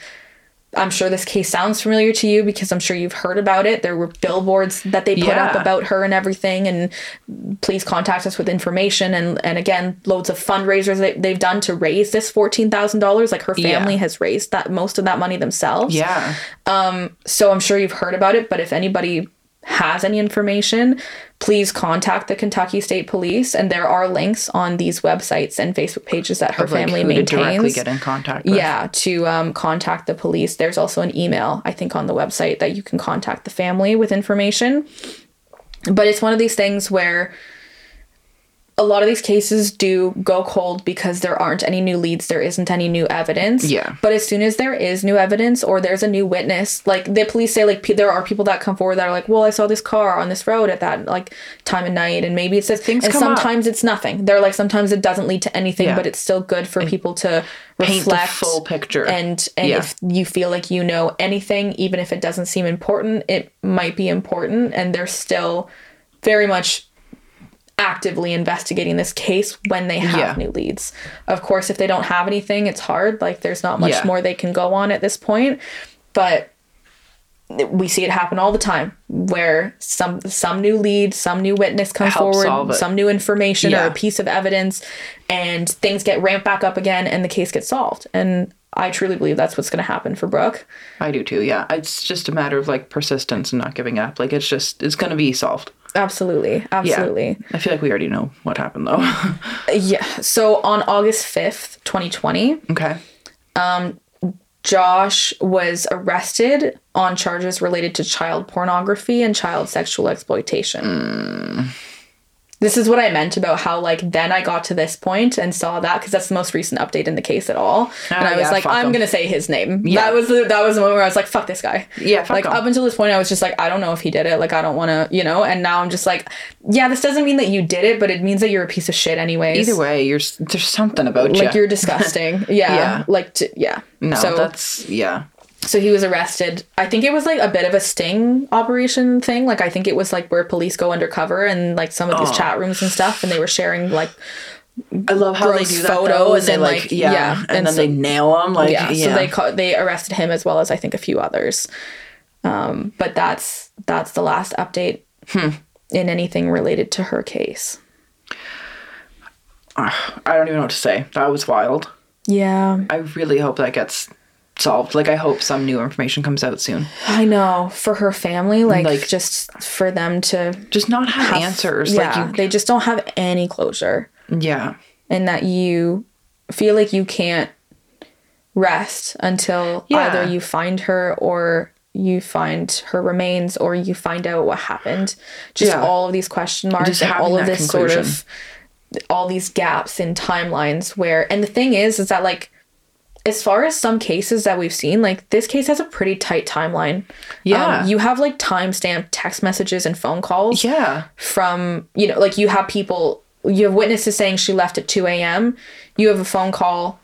I'm sure this case sounds familiar to you because I'm sure you've heard about it. There were billboards that they put up about her and everything. And please contact us with information. And and again, loads of fundraisers that they've done to raise this fourteen thousand dollars. Like her Yeah. family has raised that most of that money themselves. Yeah. Um, so I'm sure you've heard about it. But if anybody has any information, please contact the Kentucky State Police. And there are links on these websites and Facebook pages that her Of, like, family who to directly maintains. get in contact with. Yeah, to um, contact the police. There's also an email, I think, on the website that you can contact the family with information. But it's one of these things where a lot of these cases do go cold because there aren't any new leads, there isn't any new evidence. Yeah. But as soon as there is new evidence or there's a new witness, like the police say, like pe- there are people that come forward that are like, well, I saw this car on this road at that like time of night, and maybe it's this. Things and come up. sometimes it's nothing. They're like sometimes it doesn't lead to anything, Yeah. but it's still good for people to Paint the reflect full picture. and and Yeah. if you feel like you know anything even if it doesn't seem important it might be important and they're still very much actively investigating this case when they have Yeah. new leads of course if they don't have anything it's hard like there's not much Yeah. more they can go on at this point but we see it happen all the time where some some new lead some new witness comes forward some new information or a piece of evidence and things get ramped back up again and the case gets solved and i truly believe that's what's going to happen for brooke I do too. Yeah. It's just a matter of like persistence and not giving up. Like it's just it's gonna be solved. Absolutely Yeah. absolutely I feel like we already know what happened though. (laughs) yeah so on august 5th 2020 okay. Um, Josh was arrested on charges related to child pornography and child sexual exploitation. This is what I meant about how, like, then I got to this point and saw that because that's the most recent update in the case at all. and oh, I was yeah, like, I'm him. gonna say his name. Yeah. That was the that was the moment where I was like, fuck this guy. Yeah, fuck like him. up until this point, I was just like, I don't know if he did it. Like, I don't want to, you know. And now I'm just like, yeah, this doesn't mean that you did it, but it means that you're a piece of shit, anyways. Either way, you're there's something about you. like you're disgusting. (laughs) Yeah. Yeah. Like, to, yeah. no, So that's yeah. So he was arrested. I think it was like a bit of a sting operation thing. Like I think it was like where police go undercover and like some of these Oh. chat rooms and stuff, and they were sharing like I love how they do that photos though, and they and, like, like, yeah, yeah, and, and then so- they nail them like yeah. yeah. So they they arrested him as well as I think a few others. Um, but that's that's the last update Hmm. in anything related to her case. I don't even know what to say. That was wild. Yeah, I really hope that gets solved. Like I hope some new information comes out soon. I know for her family, like, Like- just for them to Just not have, have- answers. Yeah, Like they just don't have any closure. yeah. and that you feel like you can't rest until Yeah. either you find her or you find her remains or you find out what happened. Just Yeah. all of these question marks Just and all of this sort of all these gaps in timelines where and the thing is is that like as far as some cases that we've seen, like this case has a pretty tight timeline. Yeah. Um, you have like timestamped text messages and phone calls Yeah. from, you know, like you have people, you have witnesses saying she left at 2 a.m. You have a phone call,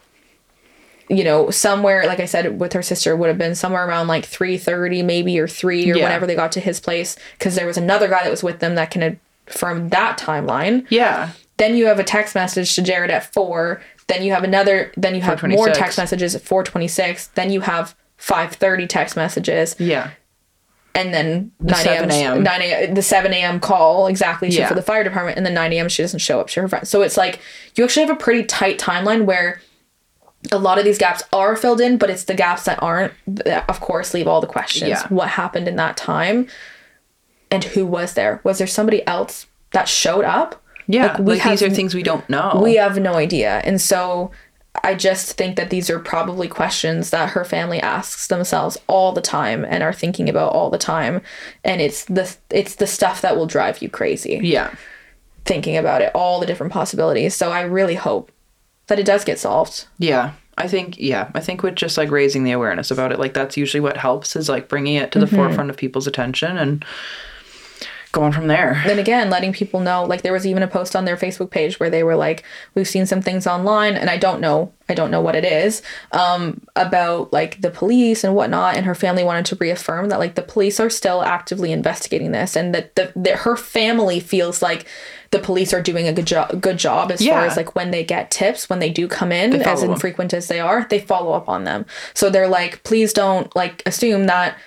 you know, somewhere, like I said, with her sister would have been somewhere around like 3.30 maybe or 3 or Yeah. whenever they got to his place because there was another guy that was with them that can confirm that timeline. Yeah. Then you have a text message to Jared at 4. Then you have another, then you have more text messages at 4.26. Then you have 5.30 text messages Yeah. and then 9 a.m. a.m.. 9 a.m. the 7 a.m. call exactly to- Yeah. for the fire department, and then 9 a.m. she doesn't show up to her friends. So it's like you actually have a pretty tight timeline where a lot of these gaps are filled in, but it's the gaps that aren't that, of course, leave all the questions. Yeah. What happened in that time, and who was there? Was there somebody else that showed up? Yeah. Like, Like, we these are things we don't know. We have no idea. And so I just think that these are probably questions that her family asks themselves all the time and are thinking about all the time. And it's the it's the stuff that will drive you crazy yeah. thinking about it, all the different possibilities. So I really hope that it does get solved. Yeah. I think yeah, I think with just like raising the awareness about it, like that's usually what helps is like bringing it to Mm-hmm. the forefront of people's attention and going from there. then again letting people know like there was even a post on their facebook page where they were like we've seen some things online and i don't know i don't know what it is um about like the police and whatnot and her family wanted to reaffirm that like the police are still actively investigating this and that the that her family feels like the police are doing a good job good job as far as like when they get tips when they do come in as infrequent as they are they follow up on them. So they're like please don't like assume that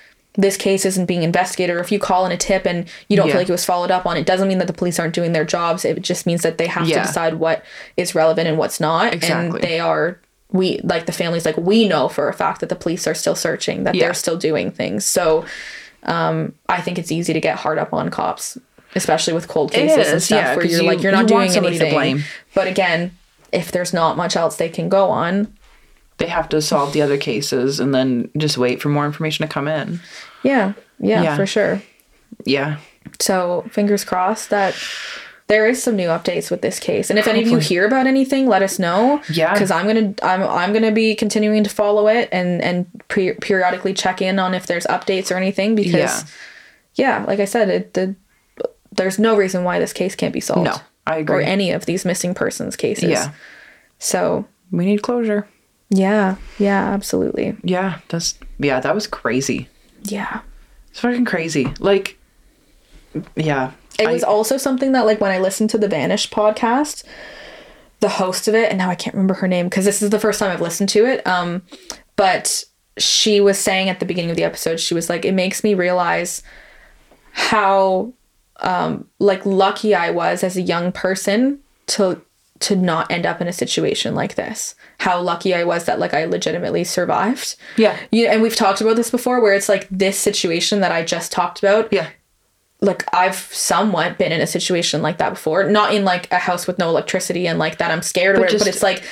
this case isn't being investigated or if you call in a tip and you don't Yeah. feel like it was followed up on it doesn't mean that the police aren't doing their jobs it just means that they have Yeah. to decide what is relevant and what's not Exactly. and they are we like the families like we know for a fact that the police are still searching that Yeah. they're still doing things so um i think it's easy to get hard up on cops especially with cold cases and stuff where you're you- like you're not want doing anything blame. but again if there's not much else they can go on They have to solve the other cases and then just wait for more information to come in. Yeah yeah, Yeah. for sure Yeah. So fingers crossed that there is some new updates with this case. And if any of you hear about anything, let us know. Yeah. Because I'm gonna I'm I'm gonna be continuing to follow it and and pre- periodically check in on if there's updates or anything. Because yeah, yeah like I said, it, the there's no reason why this case can't be solved. No, I agree. Or any of these missing persons cases. Yeah. So We need closure. yeah, yeah, absolutely. Yeah, that's yeah, that was crazy. Yeah. It's fucking crazy. Like yeah. It I- was also something that, like, when I listened to the Vanish podcast, the host of it, and now I can't remember her name because this is the first time I've listened to it. Um, but she was saying at the beginning of the episode, she was like, "It makes me realize how, um, like, lucky I was as a young person to to not end up in a situation like this. How lucky I was that, like, I legitimately survived." Yeah. You and we've talked about this before, where it's like this situation that I just talked about Yeah. like I've somewhat been in a situation like that before. Not in like a house with no electricity and like that I'm scared or But but it's like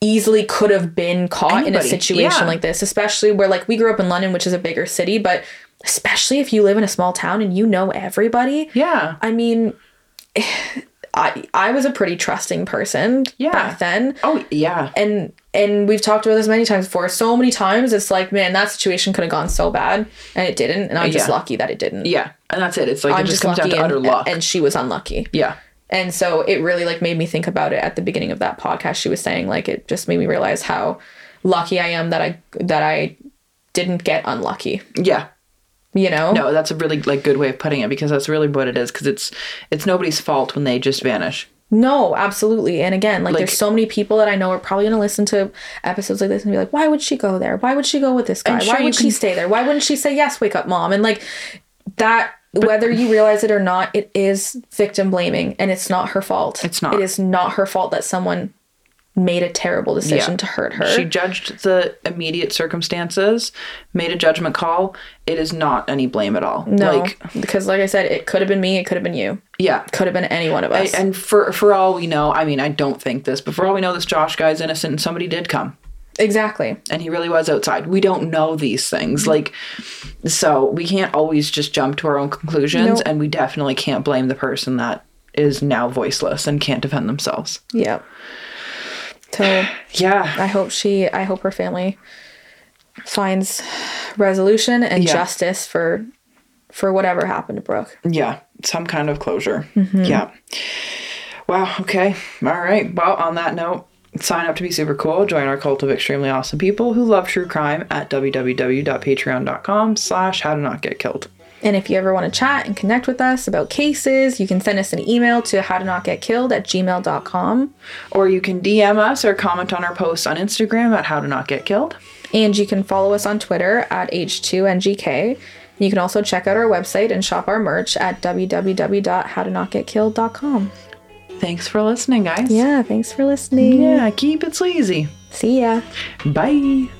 easily could have been caught in a situation yeah. like this, especially where like we grew up in London, which is a bigger city, but especially if you live in a small town and you know everybody. Yeah. I mean, I I was a pretty trusting person Yeah. back then Oh yeah. and and we've talked about this many times before. So many times it's like, man, that situation could have gone so bad, and it didn't. And I'm just Yeah. lucky that it didn't. Yeah. And that's it. It's like I'm it just, just lucky, and, luck. and she was unlucky. yeah. And so it really like made me think about it at the beginning of that podcast. She was saying like it just made me realize how lucky I am that I that I didn't get unlucky. Yeah. You know? No, that's a really like good way of putting it because that's really what it is because it's it's nobody's fault when they just vanish. No, absolutely. And again, like, Like- there's so many people that I know are probably gonna listen to episodes like this and be like, why would she go there? Why would she go with this guy? Sure Why would she can- stay there? Why wouldn't she say yes, wake up mom? And like that whether you realize it or not, it is victim blaming and it's not her fault. It's not. It is not her fault that someone made a terrible decision Yeah. to hurt her. She judged the immediate circumstances, made a judgment call. It is not any blame at all. no, Like because like I said, it could have been me, it could have been you, yeah. could have been any one of us. And for for all we know, I mean, I don't think this, but for all we know, this Josh guy's innocent, and somebody did come. Exactly. and he really was outside. We don't know these things. Mm-hmm. Like, so we can't always just jump to our own conclusions, Nope. and we definitely can't blame the person that is now voiceless and can't defend themselves. Yep. So Yeah. I hope she I hope her family finds resolution and Yeah. justice for for whatever happened to Brooke. Yeah. Some kind of closure. Mm-hmm. Yeah. Wow. Okay. All right. Well, on that note, sign up to be super cool. Join our cult of extremely awesome people who love true crime at www.patreon.com slash how to not get killed. And if you ever want to chat and connect with us about cases, you can send us an email to how to not get killed at gmail.com. Or you can DM us or comment on our posts on Instagram at how to not get killed. And you can follow us on Twitter at H2NGK. You can also check out our website and shop our merch at www.howtonotgetkilled.com. Thanks for listening, guys. Yeah, thanks for listening. Yeah, keep it sleazy. See ya. Bye.